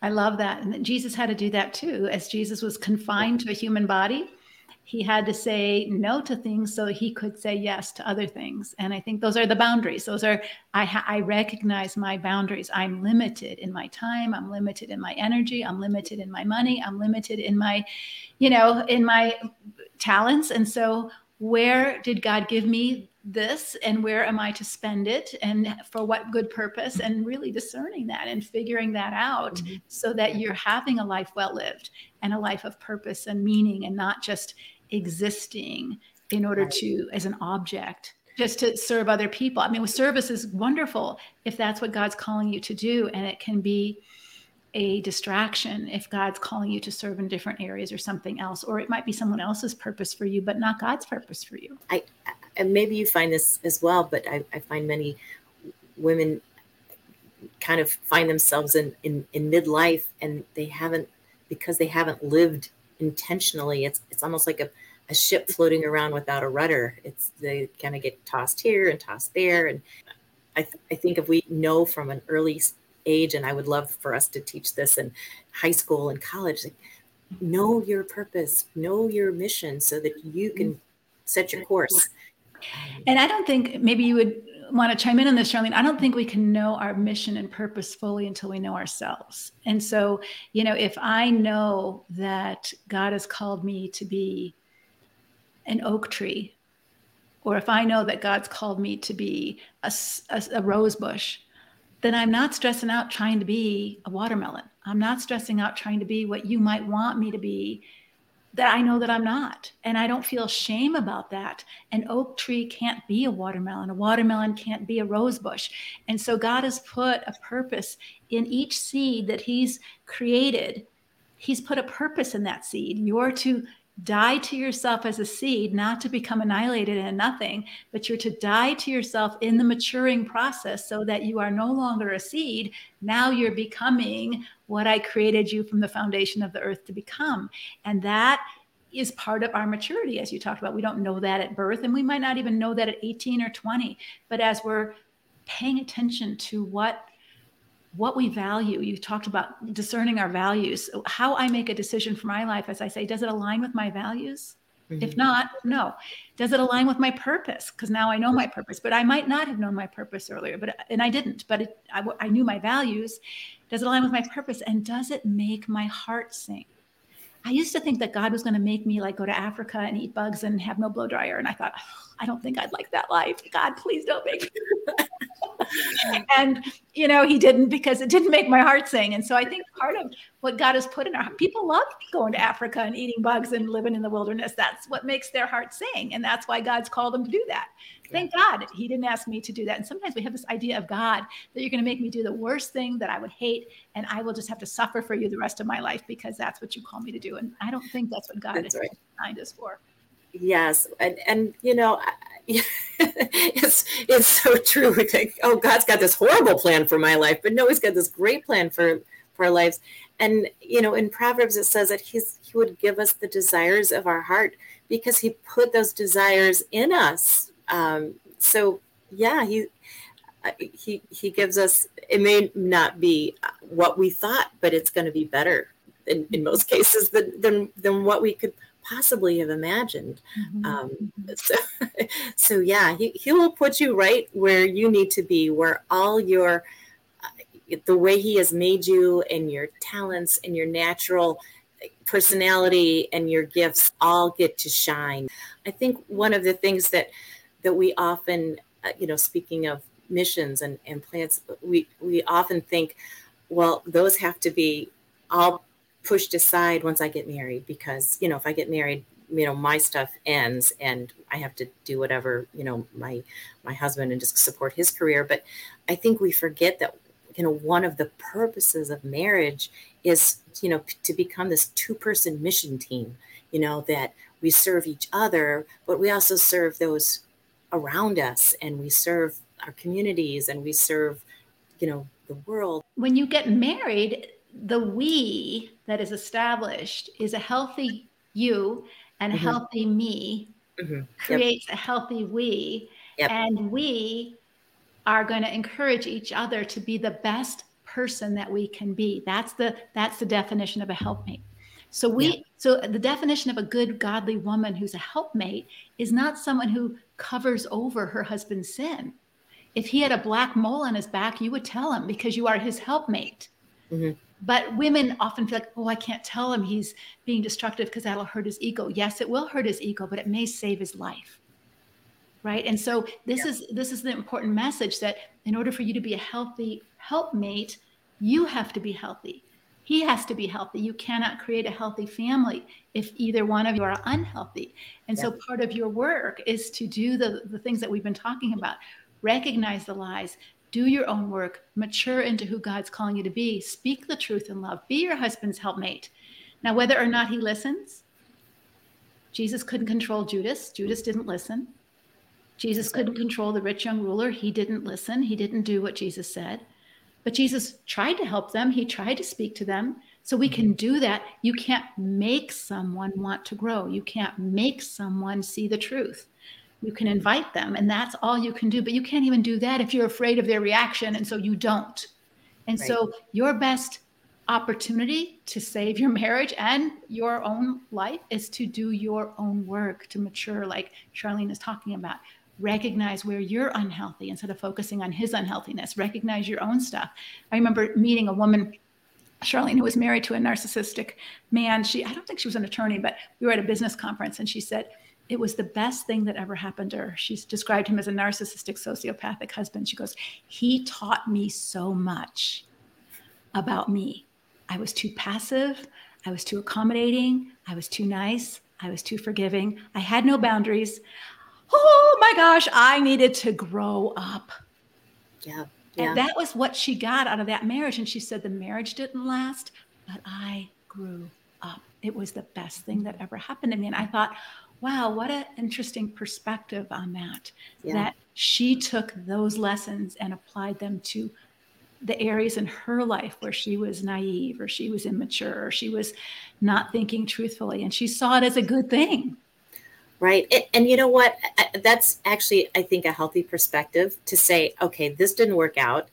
I love that. And Jesus had to do that too, as Jesus was confined to a human body he had to say no to things so he could say yes to other things. And i think those are the boundaries. Those are i ha- i recognize my boundaries. I'm limited in my time. I'm limited in my energy. I'm limited in my money. I'm limited in my you know in my talents. And so where did god give me this and where am I to spend it and for what good purpose and really discerning that and figuring that out mm-hmm. so that you're having a life well lived and a life of purpose and meaning and not just existing in order to as an object just to serve other people. I mean, with service is wonderful if that's what God's calling you to do and it can be a distraction if God's calling you to serve in different areas or something else, or it might be someone else's purpose for you, but not God's purpose for you. I, and maybe you find this as well, but I, I find many women kind of find themselves in, in, in midlife and they haven't, because they haven't lived intentionally, it's, it's almost like a, a ship floating around without a rudder. It's they kind of get tossed here and tossed there. And I, th- I think if we know from an early age, and I would love for us to teach this in high school and college, like, know your purpose, know your mission so that you can set your course. And I don't think maybe you would want to chime in on this, Charlene. I don't think we can know our mission and purpose fully until we know ourselves. And so, you know, if I know that God has called me to be an oak tree, or if I know that God's called me to be a, a, a rose bush, then I'm not stressing out trying to be a watermelon. I'm not stressing out trying to be what you might want me to be that I know that I'm not. And I don't feel shame about that. An oak tree can't be a watermelon. A watermelon can't be a rose bush. And so God has put a purpose in each seed that He's created. He's put a purpose in that seed. You're to die to yourself as a seed, not to become annihilated and nothing, but you're to die to yourself in the maturing process so that you are no longer a seed. Now you're becoming what I created you from the foundation of the earth to become. And that is part of our maturity, as you talked about. We don't know that at birth, and we might not even know that at 18 or 20. But as we're paying attention to what what we value. You talked about discerning our values. How I make a decision for my life, as I say, does it align with my values? Mm-hmm. If not, no. Does it align with my purpose? Because now I know my purpose, but I might not have known my purpose earlier, but and I didn't. But it, I, I knew my values. Does it align with my purpose? And does it make my heart sing? I used to think that God was going to make me like go to Africa and eat bugs and have no blow dryer, and I thought, oh, I don't think I'd like that life. God, please don't make me. and you know he didn't because it didn't make my heart sing. And so i think part of what god has put in our people love going to africa and eating bugs and living in the wilderness. That's what makes their heart sing. And that's why god's called them to do that. Thank god he didn't ask me to do that. And sometimes we have this idea of god that you're going to make me do the worst thing that i would hate and i will just have to suffer for you the rest of my life because that's what you call me to do. And i don't think that's what god that's is right. designed us for yes and and you know it's it's so true. We think, oh, God's got this horrible plan for my life, but no, He's got this great plan for for our lives. And you know, in Proverbs it says that He's He would give us the desires of our heart because He put those desires in us. Um, so yeah, He he he gives us. It may not be what we thought, but it's going to be better in, in most cases than, than than what we could possibly have imagined. Mm-hmm. Um, mm-hmm. so, so, yeah, he, he will put you right where you need to be, where all your, uh, the way he has made you and your talents and your natural personality and your gifts all get to shine. I think one of the things that, that we often, uh, you know, speaking of missions and, and plants, we, we often think, well, those have to be all pushed aside once I get married because, you know, if I get married, you know, my stuff ends and I have to do whatever, you know, my my husband and just support his career. But I think we forget that, you know, one of the purposes of marriage is, you know, to become this two-person mission team, you know, that we serve each other, but we also serve those around us and we serve our communities and we serve, you know, the world. When you get married, the we that is established is a healthy you and mm-hmm. healthy me mm-hmm. creates yep. a healthy we yep. and we are going to encourage each other to be the best person that we can be that's the that's the definition of a helpmate so we yeah. so the definition of a good godly woman who's a helpmate is not someone who covers over her husband's sin if he had a black mole on his back you would tell him because you are his helpmate mm-hmm. But women often feel like, oh, I can't tell him he's being destructive because that'll hurt his ego. Yes, it will hurt his ego, but it may save his life. Right. And so this yeah. is this is the important message that in order for you to be a healthy helpmate, you have to be healthy. He has to be healthy. You cannot create a healthy family if either one of you are unhealthy. And yeah. so part of your work is to do the, the things that we've been talking about recognize the lies, do your own work, mature into who God's calling you to be, speak the truth in love, be your husband's helpmate. Now, whether or not he listens, Jesus couldn't control Judas. Judas didn't listen. Jesus couldn't control the rich young ruler. He didn't listen. He didn't do what Jesus said. But Jesus tried to help them. He tried to speak to them. So we can do that. You can't make someone want to grow. You can't make someone see the truth you can invite them and that's all you can do. But you can't even do that if you're afraid of their reaction and so you don't. And right. so your best opportunity to save your marriage and your own life is to do your own work to mature like charlene is talking about. Recognize where you're unhealthy instead of focusing on his unhealthiness. Recognize your own stuff. I remember meeting a woman Charlene, who was married to a narcissistic man, she I don't think she was an attorney, but we were at a business conference and she said, it was the best thing that ever happened to her. She's described him as a narcissistic, sociopathic husband. She goes, He taught me so much about me. I was too passive. I was too accommodating. I was too nice. I was too forgiving. I had no boundaries. Oh my gosh, I needed to grow up. Yeah. yeah. And that was what she got out of that marriage. And she said, The marriage didn't last, but I grew up. It was the best thing that ever happened to me. And I thought, wow, what an interesting perspective on that. Yeah. That she took those lessons and applied them to the areas in her life where she was naive or she was immature or she was not thinking truthfully. And she saw it as a good thing. Right. And, you know what? That's actually, I think, a healthy perspective to say, okay, this didn't work out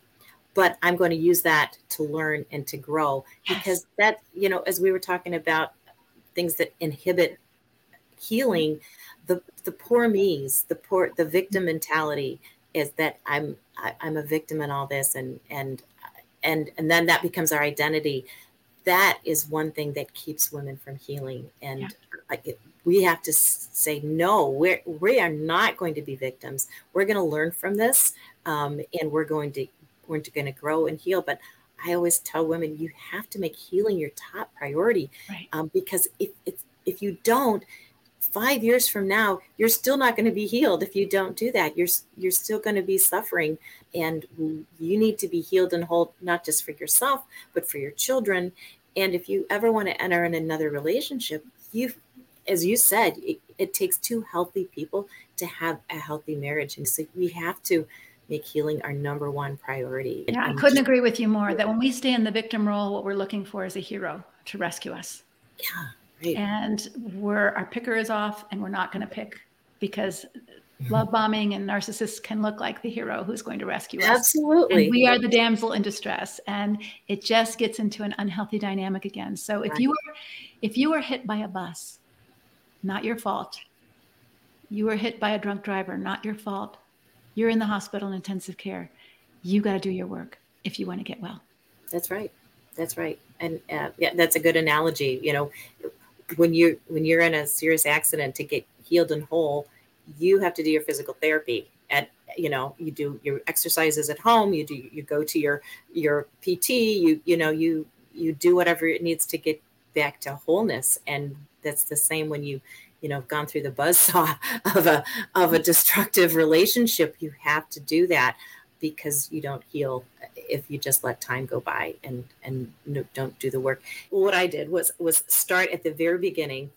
but I'm going to use that to learn and to grow because that, you know, as we were talking about things that inhibit healing the the poor me's the poor the victim mentality is that i'm I, am i am a victim in all this and and and and then that becomes our identity that is one thing that keeps women from healing and yeah. we have to say no we're we are not going to be victims we're going to learn from this um, and we're going to we're going to grow and heal but i always tell women you have to make healing your top priority right. um, because if it's if you don't five years from now you're still not going to be healed. If you don't do that you're you're still going to be suffering. And you need to be healed and whole not just for yourself but for your children. And if you ever want to enter in another relationship you as you said it, it takes two healthy people to have a healthy marriage. And so we have to make healing our number one priority. Yeah i couldn't agree with you more that when we stay in the victim role what we're looking for is a hero to rescue us. Yeah right. and we're our picker is off and we're not going to pick because love bombing and narcissists can look like the hero who's going to rescue us. Absolutely. And we are the damsel in distress and it just gets into an unhealthy dynamic again. So if right. you were if you were hit by a bus, not your fault. You were hit by a drunk driver, not your fault. You're in the hospital in intensive care. You got to do your work if you want to get well. That's right. That's right. And uh, yeah, that's a good analogy. You know, when you when you're in a serious accident to get healed and whole, you have to do your physical therapy at you know you do your exercises at home you do you go to your your pt you you know you you do whatever it needs to get back to wholeness. And that's the same when you you know gone through the buzz saw of a of a destructive relationship you have to do that because you don't heal if you just let time go by and and don't do the work what i did was was start at the very beginning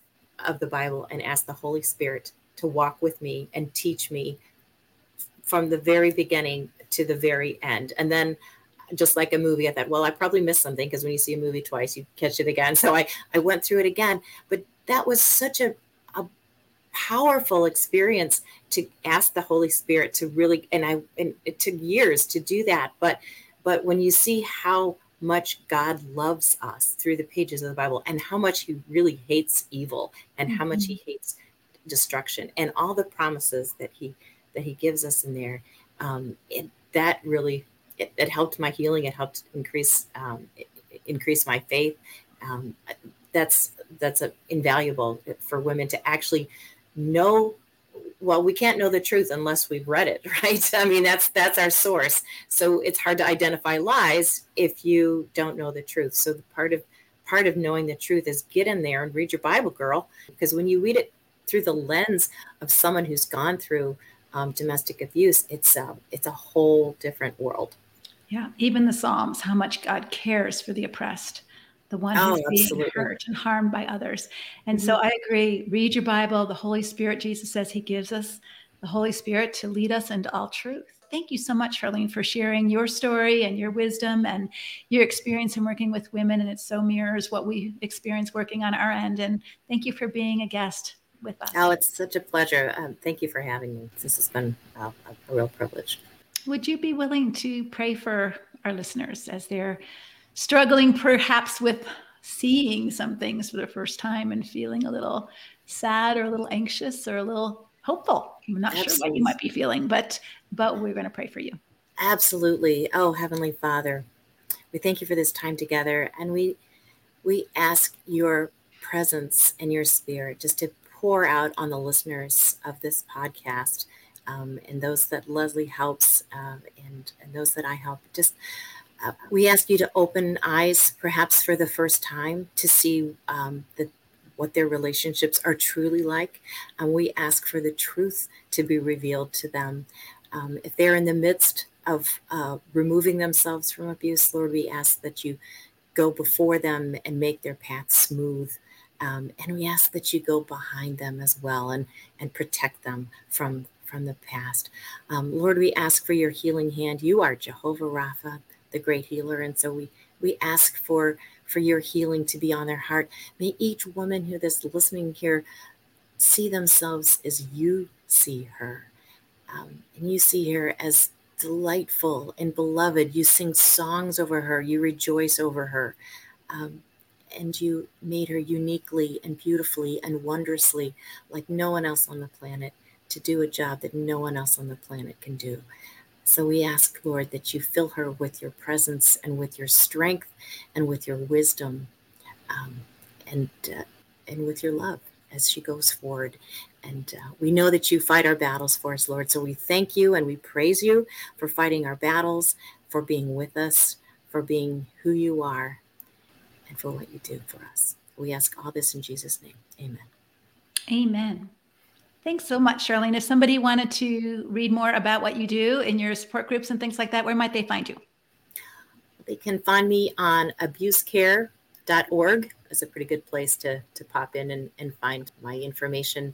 of the bible and ask the holy spirit to walk with me and teach me from the very beginning to the very end. And then just like a movie, I thought, well, I probably missed something because when you see a movie twice, you catch it again. So I, I went through it again. But that was such a, a powerful experience to ask the Holy Spirit to really, and I, and it took years to do that. But, but when you see how much God loves us through the pages of the Bible and how much he really hates evil and mm-hmm. how much he mm-hmm. hates destruction and all the promises that he that he gives us in there um, it, that really it, it, helped my healing it helped increase um, increase my faith um, that's that's a, invaluable for women to actually know well we can't know the truth unless we've read it right? I mean that's that's our source. So it's hard to identify lies if you don't know the truth. So the part of part of knowing the truth is get in there and read your bible girl because when you read it through the lens of someone who's gone through um, domestic abuse, it's a, it's a whole different world. Yeah, even the Psalms, how much God cares for the oppressed, the one who's oh, being hurt and harmed by others. And mm-hmm. so I agree. Read your Bible. The Holy Spirit, Jesus says He gives us the Holy Spirit to lead us into all truth. Thank you so much, Charlene, for sharing your story and your wisdom and your experience in working with women. And it so mirrors what we experience working on our end. And thank you for being a guest with us. Oh, it's such a pleasure. Um, thank you for having me. This has been uh, a real privilege. Would you be willing to pray for our listeners as they're struggling perhaps with seeing some things for the first time and feeling a little sad or a little anxious or a little hopeful? I'm not Absolutely. sure what you might be feeling, but but we're going to pray for you. Absolutely. Oh, Heavenly Father, we thank you for this time together and we we ask your presence and your spirit just to pour out on the listeners of this podcast um, and those that Leslie helps uh, and, and those that I help. Just we ask you to open eyes, perhaps for the first time, to see um, the what their relationships are truly like. And we ask for the truth to be revealed to them. Um, if they're in the midst of uh, removing themselves from abuse, Lord, we ask that you go before them and make their path smooth um, and we ask that you go behind them as well and, and protect them from, from the past. Um, Lord, we ask for your healing hand. You are Jehovah Rapha, the great healer. And so we, we ask for, for your healing to be on their heart. May each woman who is listening here see themselves as you see her. Um, and you see her as delightful and beloved. You sing songs over her, you rejoice over her. Um, and you made her uniquely and beautifully and wondrously like no one else on the planet to do a job that no one else on the planet can do. So we ask, Lord, that you fill her with your presence and with your strength and with your wisdom um, and, uh, and with your love as she goes forward. And uh, we know that you fight our battles for us, Lord. So we thank you and we praise you for fighting our battles, for being with us, for being who you are, and for what you do for us. We ask all this in Jesus' name. Amen. Amen. Thanks so much, Charlene. If somebody wanted to read more about what you do in your support groups and things like that, where might they find you? They can find me on abusecare.org. It's a pretty good place to, to pop in and, and find my information.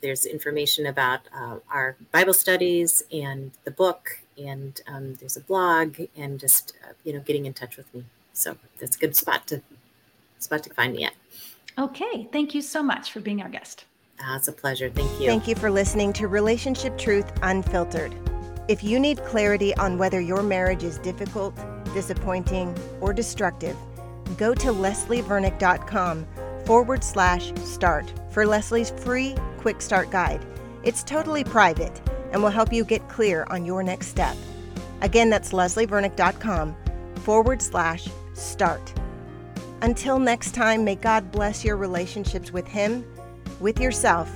There's information about uh, our Bible studies and the book, and um, there's a blog, and just uh, you know getting in touch with me. So that's a good spot to spot to find me at. Okay, thank you so much for being our guest. Ah, it's a pleasure. Thank you. Thank you for listening to Relationship Truth Unfiltered. If you need clarity on whether your marriage is difficult, disappointing, or destructive, go to leslievernick.com forward slash start for Leslie's free quick start guide. It's totally private and will help you get clear on your next step. Again, that's leslievernick.com forward slash start. Until next time, may God bless your relationships with Him, with yourself,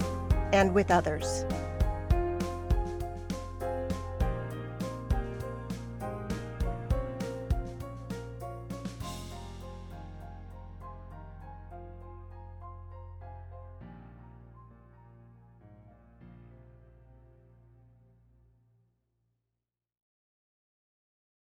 and with others.